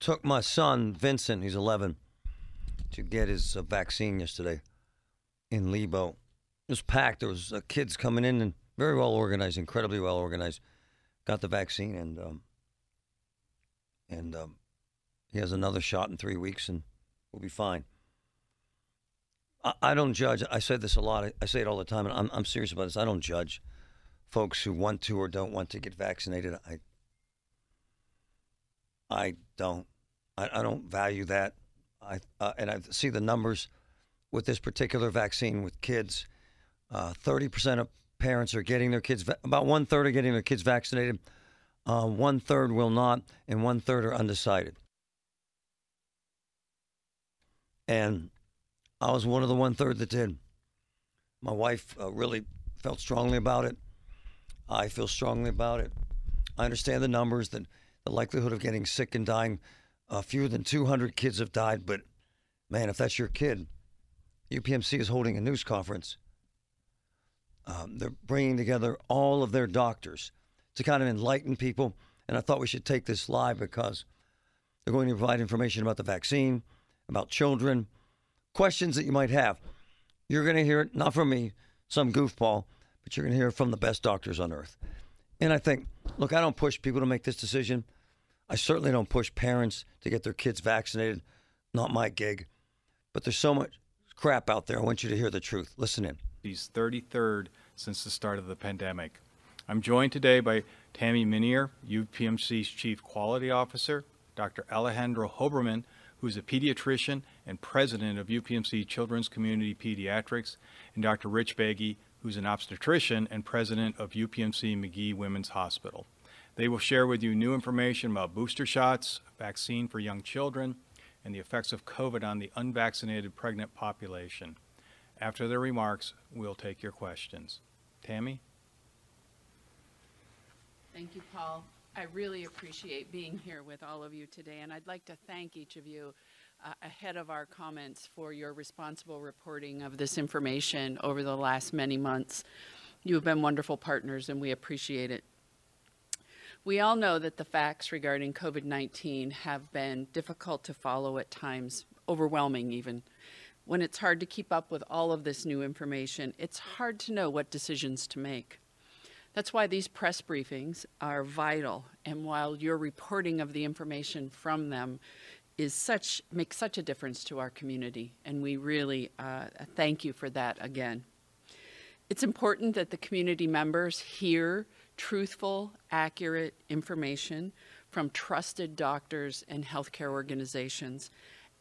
Took my son, Vincent, he's 11, to get his uh, vaccine yesterday in Lebo. It was packed. There was uh, kids coming in and very well organized, incredibly well organized. Got the vaccine and um, and um, he has another shot in three weeks and we'll be fine. I, I don't judge. I say this a lot. I, I say it all the time, and I'm, I'm serious about this. I don't judge folks who want to or don't want to get vaccinated. I I don't. I, I don't value that. I uh, and I see the numbers with this particular vaccine with kids. Uh, thirty percent of parents are getting their kids. Va- about one third are getting their kids vaccinated. Uh, one third will not, and one third are undecided. And I was one of the one third that did. My wife uh, really felt strongly about it. I feel strongly about it. I understand the numbers that the likelihood of getting sick and dying, uh, fewer than 200 kids have died. But man, if that's your kid, UPMC is holding a news conference. Um, they're bringing together all of their doctors to kind of enlighten people. And I thought we should take this live because they're going to provide information about the vaccine, about children, questions that you might have. You're going to hear it not from me, some goofball, but you're going to hear it from the best doctors on earth. And I think, look, I don't push people to make this decision. I certainly don't push parents to get their kids vaccinated. Not my gig. But there's so much crap out there. I want you to hear the truth. Listen in. He's 33rd since the start of the pandemic. I'm joined today by Tami Minnier, UPMC's Chief Quality Officer, Dr. Alejandro Hoberman, who's a pediatrician and president of UPMC Children's Community Pediatrics, and Dr. Rich Beigi, who's an obstetrician and president of UPMC Magee Women's Hospital. They will share with you new information about booster shots, vaccine for young children, and the effects of COVID on the unvaccinated pregnant population. After their remarks, we'll take your questions. Tami? Thank you, Paul. I really appreciate being here with all of you today, and I'd like to thank each of you uh, ahead of our comments for your responsible reporting of this information over the last many months. You have been wonderful partners, and we appreciate it. We all know that the facts regarding COVID 19 have been difficult to follow at times, overwhelming even. When it's hard to keep up with all of this new information, it's hard to know what decisions to make. That's why these press briefings are vital, and while your reporting of the information from them is such makes such a difference to our community, and we really uh, thank you for that again. It's important that the community members hear truthful, accurate information from trusted doctors and healthcare organizations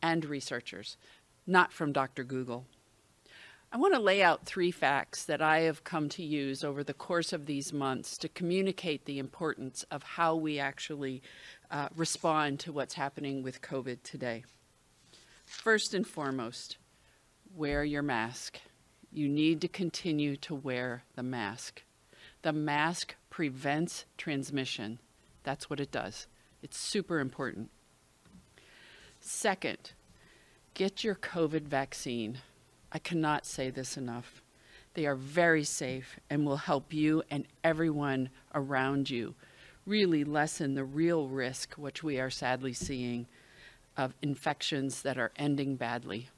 and researchers, not from Dr. Google. I want to lay out three facts that I have come to use over the course of these months to communicate the importance of how we actually uh, respond to what's happening with COVID today. First and foremost, wear your mask. You need to continue to wear the mask. The mask prevents transmission. That's what it does. It's super important. Second, get your COVID vaccine. I cannot say this enough. They are very safe and will help you and everyone around you really lessen the real risk, which we are sadly seeing, of infections that are ending badly.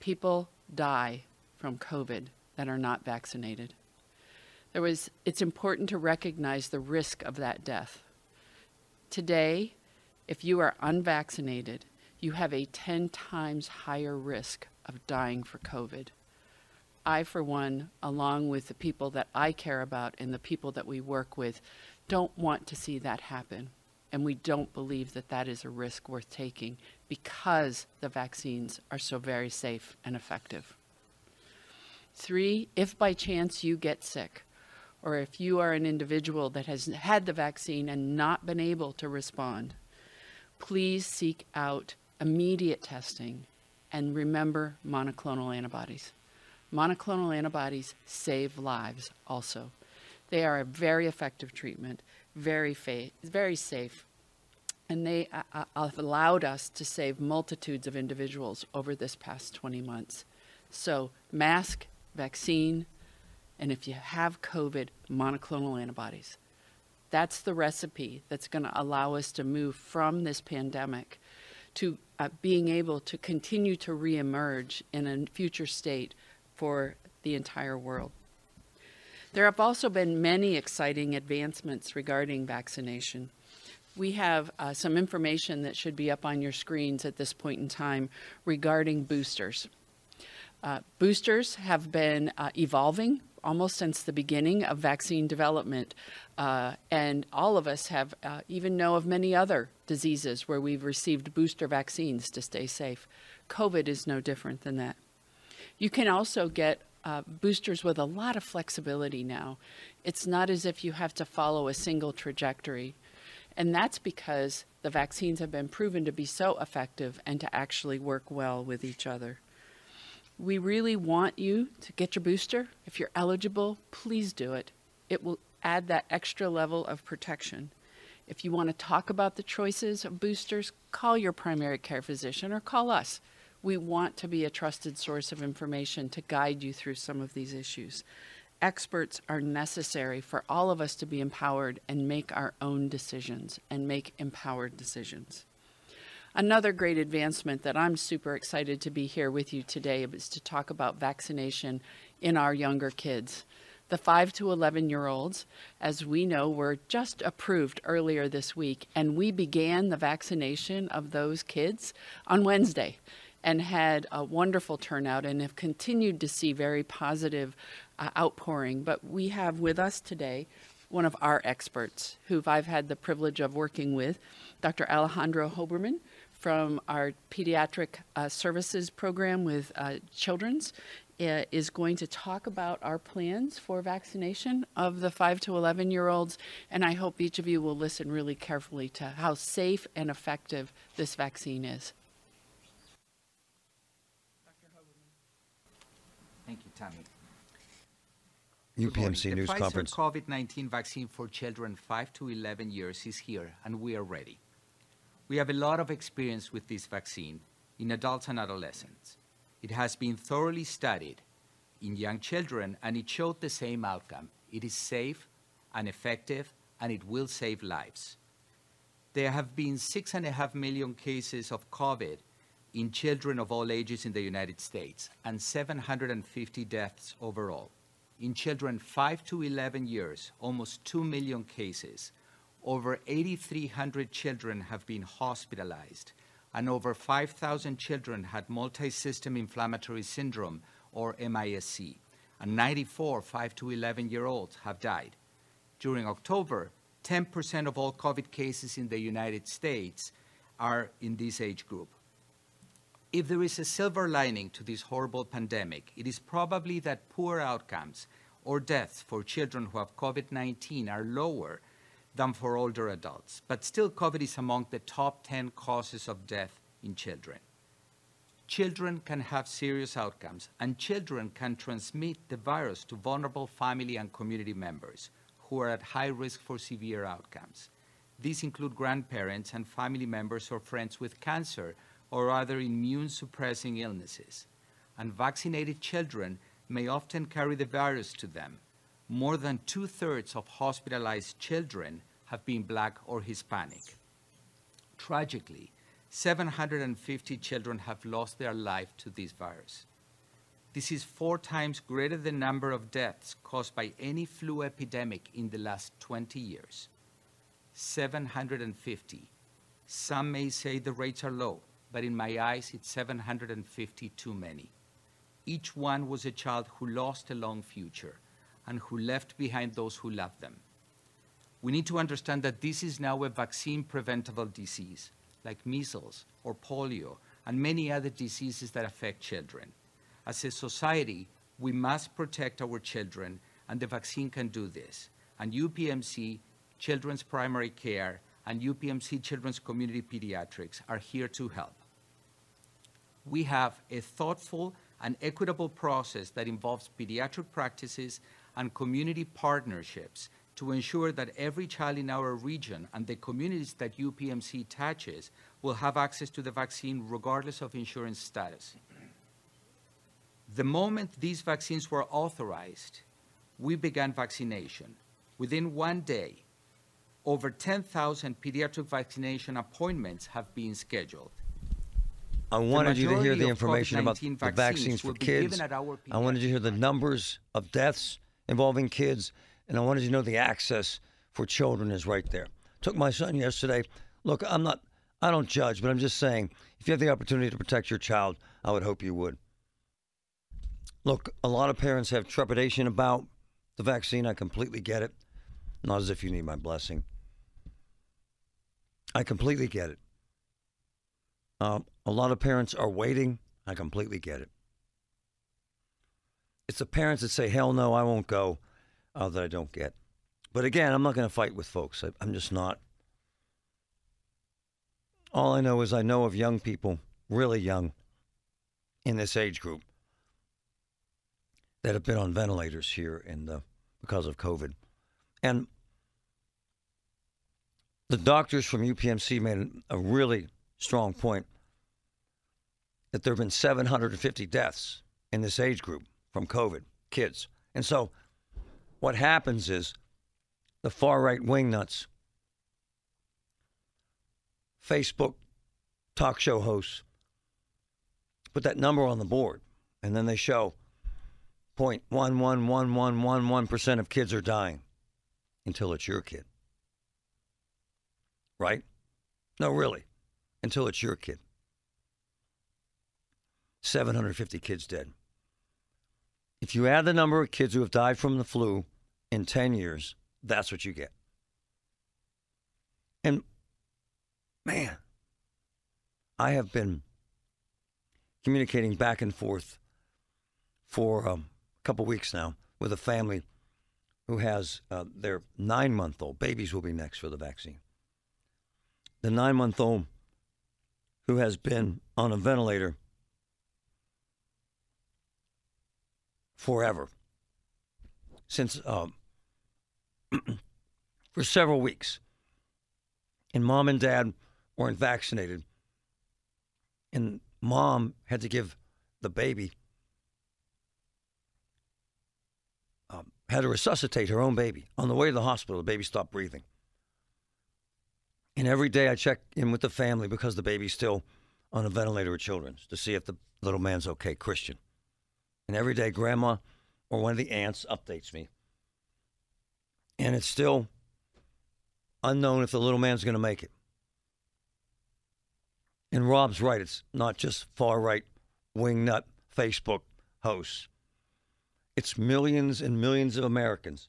People die from COVID that are not vaccinated. There was, it's important to recognize the risk of that death. Today, if you are unvaccinated, you have a 10 times higher risk of dying for COVID. I, for one, along with the people that I care about and the people that we work with, don't want to see that happen. And we don't believe that that is a risk worth taking because the vaccines are so very safe and effective. Three, if by chance you get sick, or if you are an individual that has had the vaccine and not been able to respond, please seek out immediate testing and remember monoclonal antibodies. Monoclonal antibodies save lives also. They are a very effective treatment, very, very safe, and they uh, uh, have allowed us to save multitudes of individuals over this past 20 months. So, mask, vaccine, and if you have COVID, monoclonal antibodies. That's the recipe that's going to allow us to move from this pandemic to uh, being able to continue to reemerge in a future state for the entire world. There have also been many exciting advancements regarding vaccination. We have uh, some information that should be up on your screens at this point in time regarding boosters. Uh, boosters have been uh, evolving almost since the beginning of vaccine development. Uh, and all of us have uh, even know of many other diseases where we've received booster vaccines to stay safe. COVID is no different than that. You can also get uh, boosters with a lot of flexibility now. It's not as if you have to follow a single trajectory. And that's because the vaccines have been proven to be so effective and to actually work well with each other. We really want you to get your booster. If you're eligible, please do it. It will add that extra level of protection. If you want to talk about the choices of boosters, call your primary care physician or call us. We want to be a trusted source of information to guide you through some of these issues. Experts are necessary for all of us to be empowered and make our own decisions and make empowered decisions. Another great advancement that I'm super excited to be here with you today is to talk about vaccination in our younger kids. The 5 to 11 year olds, as we know, were just approved earlier this week, and we began the vaccination of those kids on Wednesday and had a wonderful turnout and have continued to see very positive uh, outpouring. But we have with us today one of our experts who I've had the privilege of working with, Dr. Alejandro Hoberman from our pediatric uh, services program with uh, children's uh, is going to talk about our plans for vaccination of the 5 to 11 year olds and I hope each of you will listen really carefully to how safe and effective this vaccine is. Thank you, Tami. UPMC News the Conference. Pfizer COVID-19 vaccine for children 5 to 11 years is here and we are ready. We have a lot of experience with this vaccine in adults and adolescents. It has been thoroughly studied in young children and it showed the same outcome. It is safe and effective and it will save lives. There have been six and a half million cases of COVID in children of all ages in the United States and 750 deaths overall. In children 5 to 11 years, almost 2 million cases over 8,300 children have been hospitalized, and over 5,000 children had multi-system inflammatory syndrome, or MIS-C, and 94 5 to 11 year olds have died. During October, 10% of all COVID cases in the United States are in this age group. If there is a silver lining to this horrible pandemic, it is probably that poor outcomes or deaths for children who have COVID 19 are lower than for older adults. But still, COVID is among the top 10 causes of death in children. Children can have serious outcomes, and children can transmit the virus to vulnerable family and community members who are at high risk for severe outcomes. These include grandparents and family members or friends with cancer or other immune suppressing illnesses. And vaccinated children may often carry the virus to them. More than two thirds of hospitalized children have been black or Hispanic. Tragically, 750 children have lost their life to this virus. This is four times greater than the number of deaths caused by any flu epidemic in the last 20 years. 750. Some may say the rates are low, but in my eyes, it's 750 too many. Each one was a child who lost a long future and who left behind those who loved them. We need to understand that this is now a vaccine preventable disease, like measles or polio and many other diseases that affect children. As a society, we must protect our children, and the vaccine can do this. And UPMC, Children's Primary Care, and UPMC Children's Community Pediatrics are here to help. We have a thoughtful and equitable process that involves pediatric practices and community partnerships to ensure that every child in our region and the communities that UPMC touches will have access to the vaccine regardless of insurance status. The moment these vaccines were authorized, we began vaccination. Within one day, over 10,000 pediatric vaccination appointments have been scheduled. I wanted you to hear the information about the vaccines for kids. I wanted you to hear the numbers of deaths involving kids, and I wanted to know the access for children is right there. Took my son yesterday. Look, I'm not, I don't judge, but I'm just saying, if you have the opportunity to protect your child, I would hope you would. Look, a lot of parents have trepidation about the vaccine. I completely get it. Not as if you need my blessing. I completely get it. Uh, a lot of parents are waiting. I completely get it. It's the parents that say, hell no, I won't go, uh, that I don't get. But again, I'm not going to fight with folks. I, I'm just not. All I know is I know of young people, really young, in this age group that have been on ventilators here in the, because of COVID. And the doctors from UPMC made a really strong point that there have been 750 deaths in this age group from COVID, kids. And so what happens is the far right wing nuts, Facebook talk show hosts, put that number on the board, and then they show 0.111111% of kids are dying until it's your kid. Right? No, really. Until it's your kid. 750 kids dead. If you add the number of kids who have died from the flu in 10 years, that's what you get. And man, I have been communicating back and forth for um, a couple weeks now with a family who has uh, their nine month old, babies will be next for the vaccine. The nine month old who has been on a ventilator forever since um, for several weeks. And mom and dad weren't vaccinated. And mom had to give the baby um, had to resuscitate her own baby. On the way to the hospital, the baby stopped breathing. And every day I check in with the family because the baby's still on a ventilator with children's to see if the little man's okay, Christian. And every day, grandma or one of the aunts updates me. And it's still unknown if the little man's going to make it. And Rob's right. It's not just far right wingnut Facebook hosts. It's millions and millions of Americans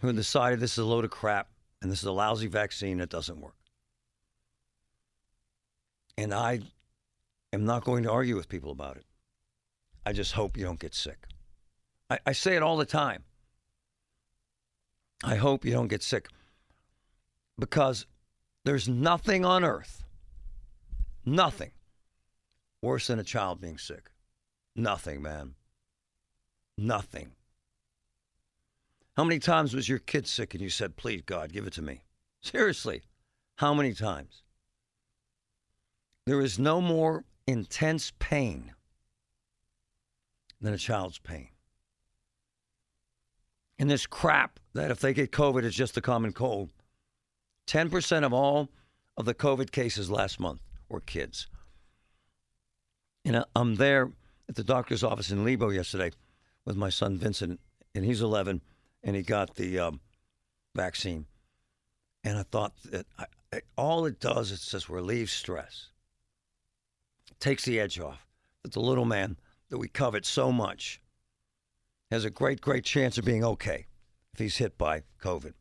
who decided this is a load of crap and this is a lousy vaccine that doesn't work. And I am not going to argue with people about it. I just hope you don't get sick. I, I say it all the time. I hope you don't get sick because there's nothing on earth, nothing worse than a child being sick. Nothing, man. Nothing. How many times was your kid sick and you said, please, God, give it to me? Seriously, how many times? There is no more intense pain than a child's pain. And this crap that if they get COVID, it's just a common cold. 10% of all of the COVID cases last month were kids. And I'm there at the doctor's office in Lebo yesterday with my son Vincent, and he's 11, and he got the um, vaccine. And I thought that I, I, all it does is just relieve stress, takes the edge off. That the little man that we covet so much has a great, great chance of being okay if he's hit by COVID.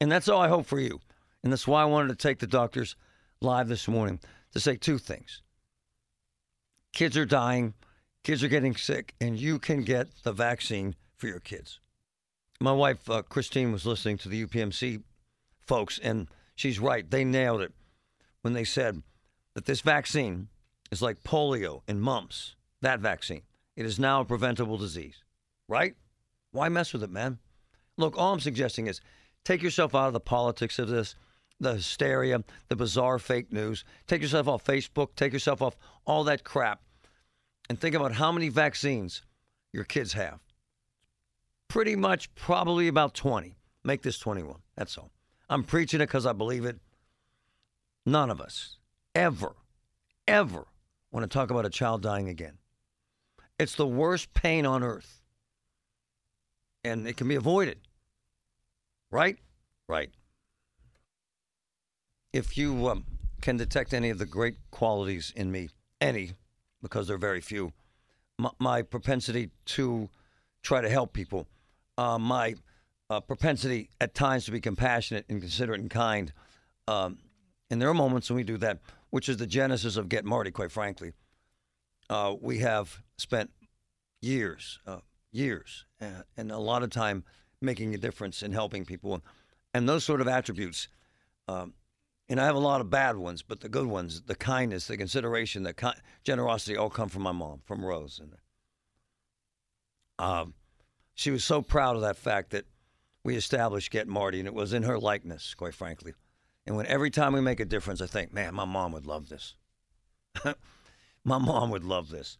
And that's all I hope for you. And that's why I wanted to take the doctors live this morning to say two things. Kids are dying, kids are getting sick, and you can get the vaccine for your kids. My wife, uh, Christine, was listening to the UPMC folks, and she's right. They nailed it when they said that this vaccine is like polio and mumps, that vaccine. It is now a preventable disease, right? Why mess with it, man? Look, all I'm suggesting is take yourself out of the politics of this the hysteria, the bizarre fake news. Take yourself off Facebook, take yourself off all that crap, and think about how many vaccines your kids have. Pretty much, probably about 20. Make this 21. That's all. I'm preaching it because I believe it. None of us ever, ever want to talk about a child dying again. It's the worst pain on earth. And it can be avoided. Right? Right if you um, can detect any of the great qualities in me, any, because there are very few, my, my propensity to try to help people, uh, my uh, propensity at times to be compassionate and considerate and kind. Um, and there are moments when we do that, which is the genesis of Get Marty, quite frankly. Uh, we have spent years, uh, years, uh, and a lot of time making a difference in helping people. And those sort of attributes um, and I have a lot of bad ones, but the good ones, the kindness, the consideration, the generosity, all come from my mom, from Rose. And um, she was so proud of that fact that we established Get Marty, and it was in her likeness, quite frankly. And when every time we make a difference, I think, man, my mom would love this. my mom would love this.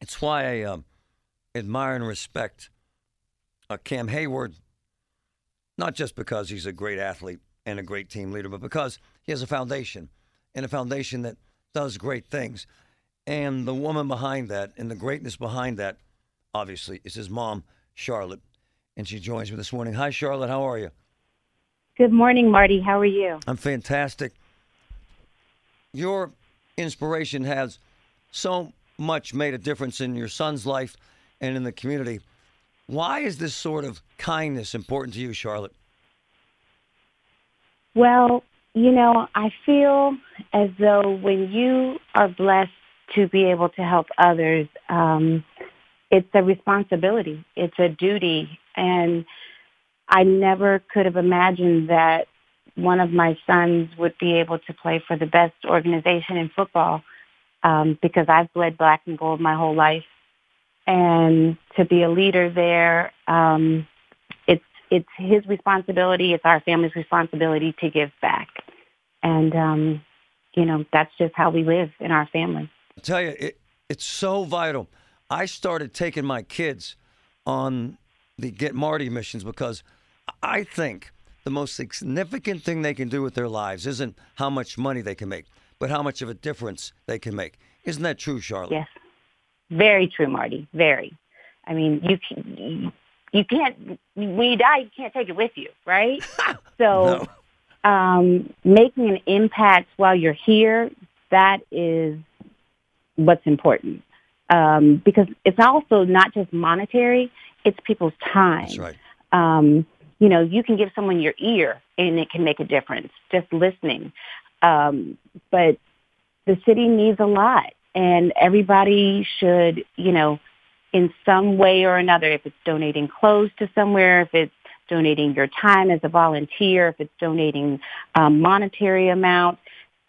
It's why I um, admire and respect uh, Cam Heyward, not just because he's a great athlete and a great team leader, but because he has a foundation and a foundation that does great things. And the woman behind that and the greatness behind that, obviously, is his mom, Charlotte. And she joins me this morning. Hi, Charlotte. How are you? Good morning, Marty. How are you? I'm fantastic. Your inspiration has so much made a difference in your son's life and in the community. Why is this sort of kindness important to you, Charlotte? Well, you know, I feel as though when you are blessed to be able to help others, um, it's a responsibility. It's a duty. And I never could have imagined that one of my sons would be able to play for the best organization in football um, because I've bled black and gold my whole life. And to be a leader there, um, it's his responsibility. It's our family's responsibility to give back. And, um, you know, that's just how we live in our family. I tell you, it, it's so vital. I started taking my kids on the Get Marty missions because I think the most significant thing they can do with their lives isn't how much money they can make, but how much of a difference they can make. Isn't that true, Charlotte? Yes. Very true, Marty. Very. I mean, you can, you can't when you die you can't take it with you right so no. um making an impact while you're here that is what's important um because it's also not just monetary it's people's time That's right. Um, you know, you can give someone your ear and it can make a difference, just listening. Um, but the city needs a lot and everybody should, you know, in some way or another, if it's donating clothes to somewhere, if it's donating your time as a volunteer, if it's donating um, monetary amount,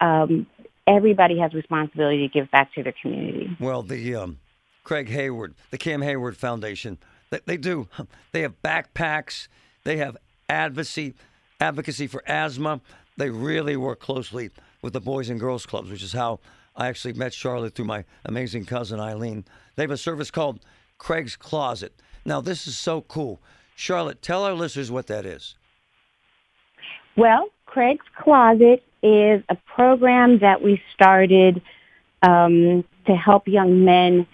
um, everybody has responsibility to give back to their community. Well, the um, Craig Heyward, the Cam Heyward Foundation, they, they do. They have backpacks. They have advocacy, advocacy for asthma. They really work closely with the Boys and Girls Clubs, which is how I actually met Charlotte through my amazing cousin Eileen. They have a service called Craig's Closet. Now, this is so cool. Charlotte, tell our listeners what that is. Well, Craig's Closet is a program that we started um, to help young men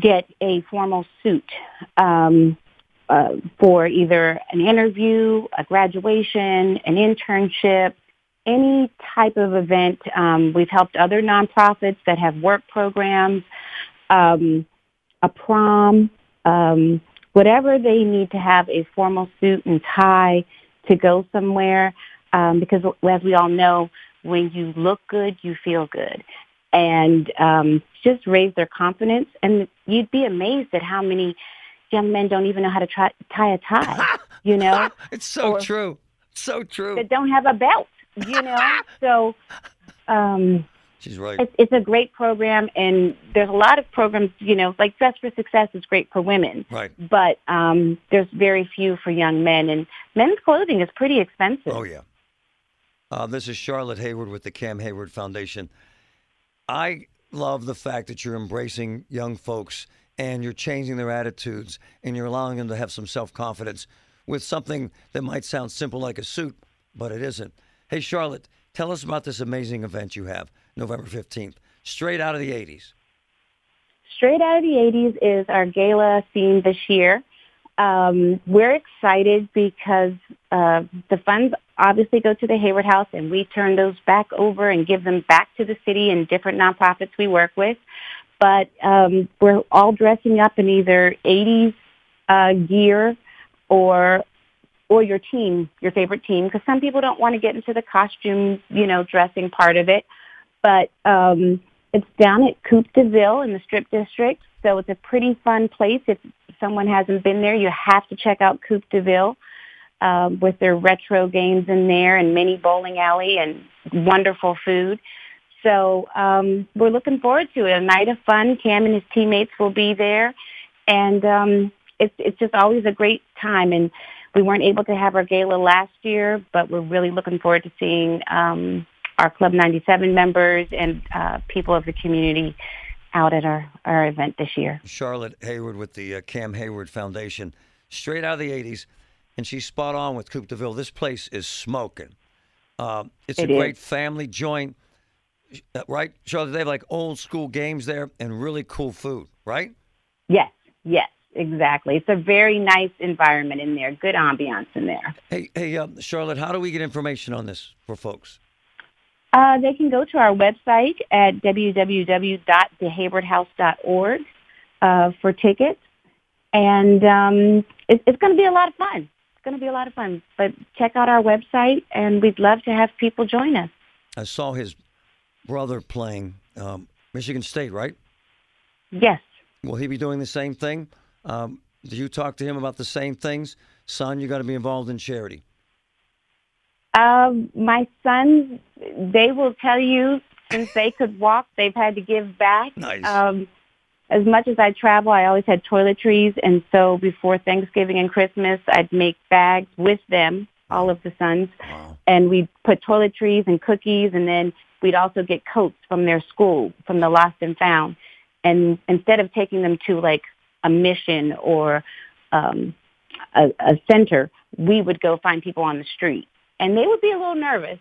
get a formal suit um, uh, for either an interview, a graduation, an internship, any type of event. Um, we've helped other nonprofits that have work programs, um, a prom, um, whatever they need to have a formal suit and tie to go somewhere. Um, because as we all know, when you look good, you feel good. And um, just raise their confidence. And you'd be amazed at how many young men don't even know how to try, tie a tie, you know? it's so Or- true. So true. That don't have a belt, you know? so um, She's right. it's, it's a great program. And there's a lot of programs, you know, like Dress for Success is great for women. Right. But um, there's very few for young men. And men's clothing is pretty expensive. Oh, yeah. Uh, this is Charlotte Heyward with the Cam Heyward Foundation. I love the fact that you're embracing young folks and you're changing their attitudes and you're allowing them to have some self confidence with something that might sound simple like a suit, but it isn't. Hey, Charlotte, tell us about this amazing event you have November 15th, straight out of the 80s. Straight Out of the 80s is our gala theme this year. Um, we're excited because uh, the funds obviously go to the Heyward House, and we turn those back over and give them back to the city and different nonprofits we work with. But um, we're all dressing up in either 80s uh, gear or or your team, your favorite team, because some people don't want to get into the costume, you know, dressing part of it. But um, it's down at Coop de Ville in the Strip District, so it's a pretty fun place. If someone hasn't been there, you have to check out Coop de Ville um, with their retro games in there and mini bowling alley and wonderful food. So um, we're looking forward to it. A night of fun. Cam and his teammates will be there, and um, it's it's just always a great time. And we weren't able to have our gala last year, but we're really looking forward to seeing um, our Club 97 members and uh, people of the community out at our, our event this year. Charlotte Heyward with the uh, Cam Heyward Foundation, straight out of the 80s, and she's spot on with Coop de Ville. This place is smoking. Um, it's It a is. great family joint, uh, right? Charlotte, they have like old school games there and really cool food, right? Yes, yes, exactly. It's a very nice environment in there, good ambiance in there. Hey, hey, uh, Charlotte, how do we get information on this for folks? Uh, they can go to our website at www.theheywardhouse.org uh, for tickets, and um, it, it's going to be a lot of fun. It's going to be a lot of fun. But check out our website, and we'd love to have people join us. I saw his brother playing um, Michigan State, right? Yes, Will he be doing the same thing? Um, did you talk to him about the same things? Son, you got to be involved in charity. Um, my sons, they will tell you since they could walk, they've had to give back. Nice. Um, as much as I travel, I always had toiletries, and so before Thanksgiving and Christmas, I'd make bags with them, all of the sons, and we'd put toiletries and cookies, and then we'd also get coats from their school, from the Lost and Found, and instead of taking them to like a mission or um, a, a center, we would go find people on the street and they would be a little nervous,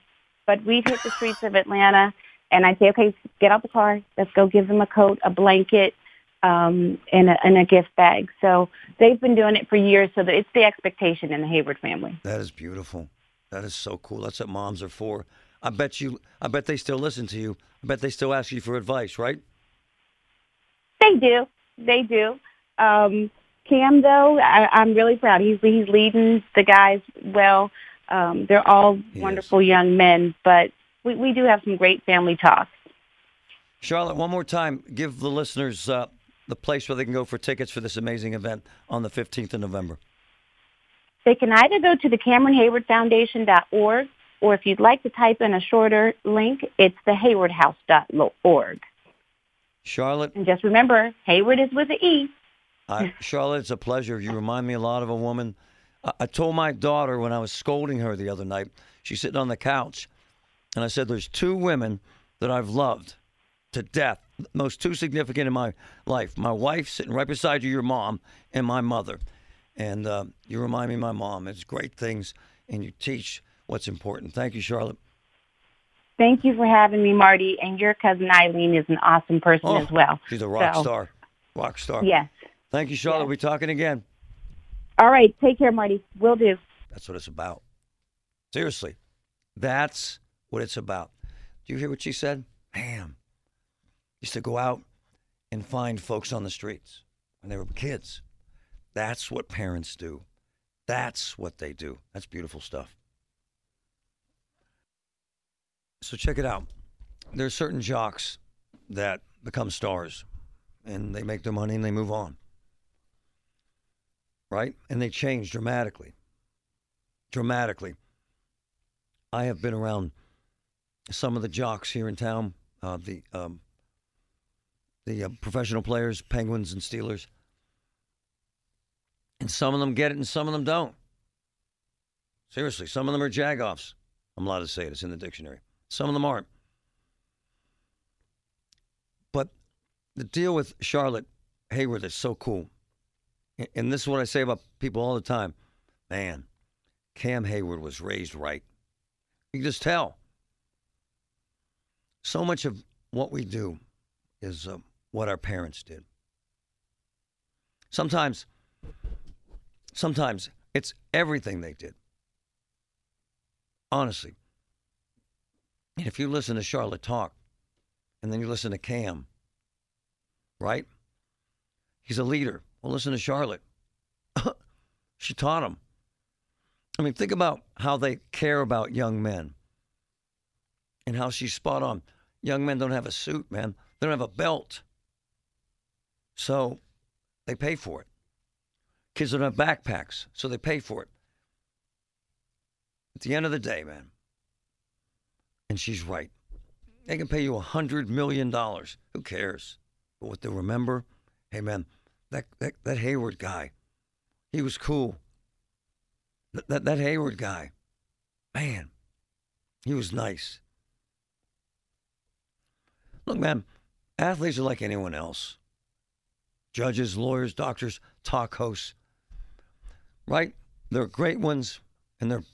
but we'd hit the streets of Atlanta and I'd say, okay, get out the car. Let's go give them a coat, a blanket, um, and, a, a gift bag. So they've been doing it for years so that it's the expectation in the Heyward family. That is beautiful. That is so cool. That's what moms are for. I bet you. I bet they still listen to you. I bet they still ask you for advice, right? They do. They do. Um, Cam, though, I, I'm really proud. He's he's leading the guys well. Um, they're all wonderful young men, but we, we do have some great family talks. Charlotte, one more time, give the listeners uh, the place where they can go for tickets for this amazing event on the 15th of November. They can either go to the CameronHeywardFoundation.org, or if you'd like to type in a shorter link, it's the HeywardHouse.org. Charlotte, And just remember, Heyward is with an E. I, Charlotte, it's a pleasure. You remind me a lot of a woman. I, I told my daughter when I was scolding her the other night, she's sitting on the couch, and I said, There's two women that I've loved to death, most two significant in my life. My wife sitting right beside you, your mom, and my mother. And uh, you remind me of my mom. It's great things, and you teach what's important. Thank you, Charlotte. Thank you for having me, Marty. And your cousin Eileen is an awesome person Oh, as well. She's a rock So, star. Rock star. Yes. Thank you, Charlotte. We'll be talking again. All right. Take care, Marty. Will do. That's what it's about. Seriously, that's what it's about. Do you hear what she said? Man, used to go out and find folks on the streets when they were kids. That's what parents do. That's what they do. That's beautiful stuff. So check it out. There's certain jocks that become stars and they make their money and they move on. Right? And they change dramatically dramatically. I have been around some of the jocks here in town, uh, the um, the uh, professional players, Penguins and Steelers, and some of them get it and some of them don't. Seriously, some of them are jagoffs. I'm allowed to say it; it's in the dictionary. Some of them aren't. But the deal with Charlotte Heyward is so cool, and- this is what I say about people all the time. Man, Cam Heyward was raised right. You can just tell. So much of what we do is uh, what our parents did. Sometimes, sometimes it's everything they did. Honestly. And if you listen to Charlotte talk, and then you listen to Cam, right? He's a leader. Well, listen to Charlotte. she taught him. I mean, think about how they care about young men and how she's spot on. Young men don't have a suit, man. They don't have a belt. So they pay for it. Kids don't have backpacks, so they pay for it. At the end of the day, man, and she's right. They can pay you a hundred million dollars. Who cares? But what they'll remember, hey man, that, that that Heyward guy, he was cool. That, that, that Heyward guy, man, he was nice. Look, man, athletes are like anyone else judges, lawyers, doctors, talk hosts, right? There are great ones and there are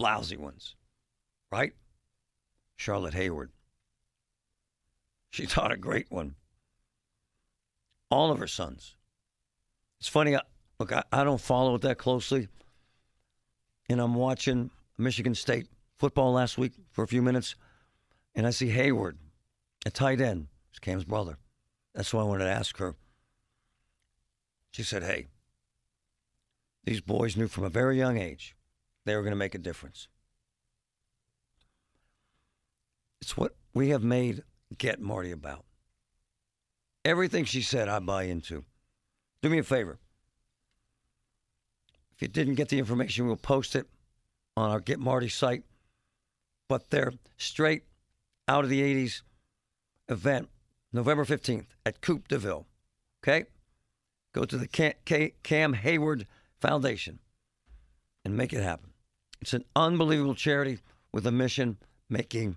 lousy ones, right? Charlotte Heyward. She taught a great one. All of her sons. It's funny, I- look, I, I don't follow it that closely and I'm watching Michigan State football last week for a few minutes, and I see Heyward, a tight end. It's Cam's brother. That's why I wanted to ask her. She said, Hey, these boys knew from a very young age they were going to make a difference. It's what we have made Get Marty about. Everything she said, I buy into. Do me a favor. If you didn't get the information, we'll post it on our Get Marty site. But they're straight out of the 80s event, November 15th at Coop de Ville. Okay? Go to the Cam, Heyward Foundation and make it happen. It's an unbelievable charity with a mission making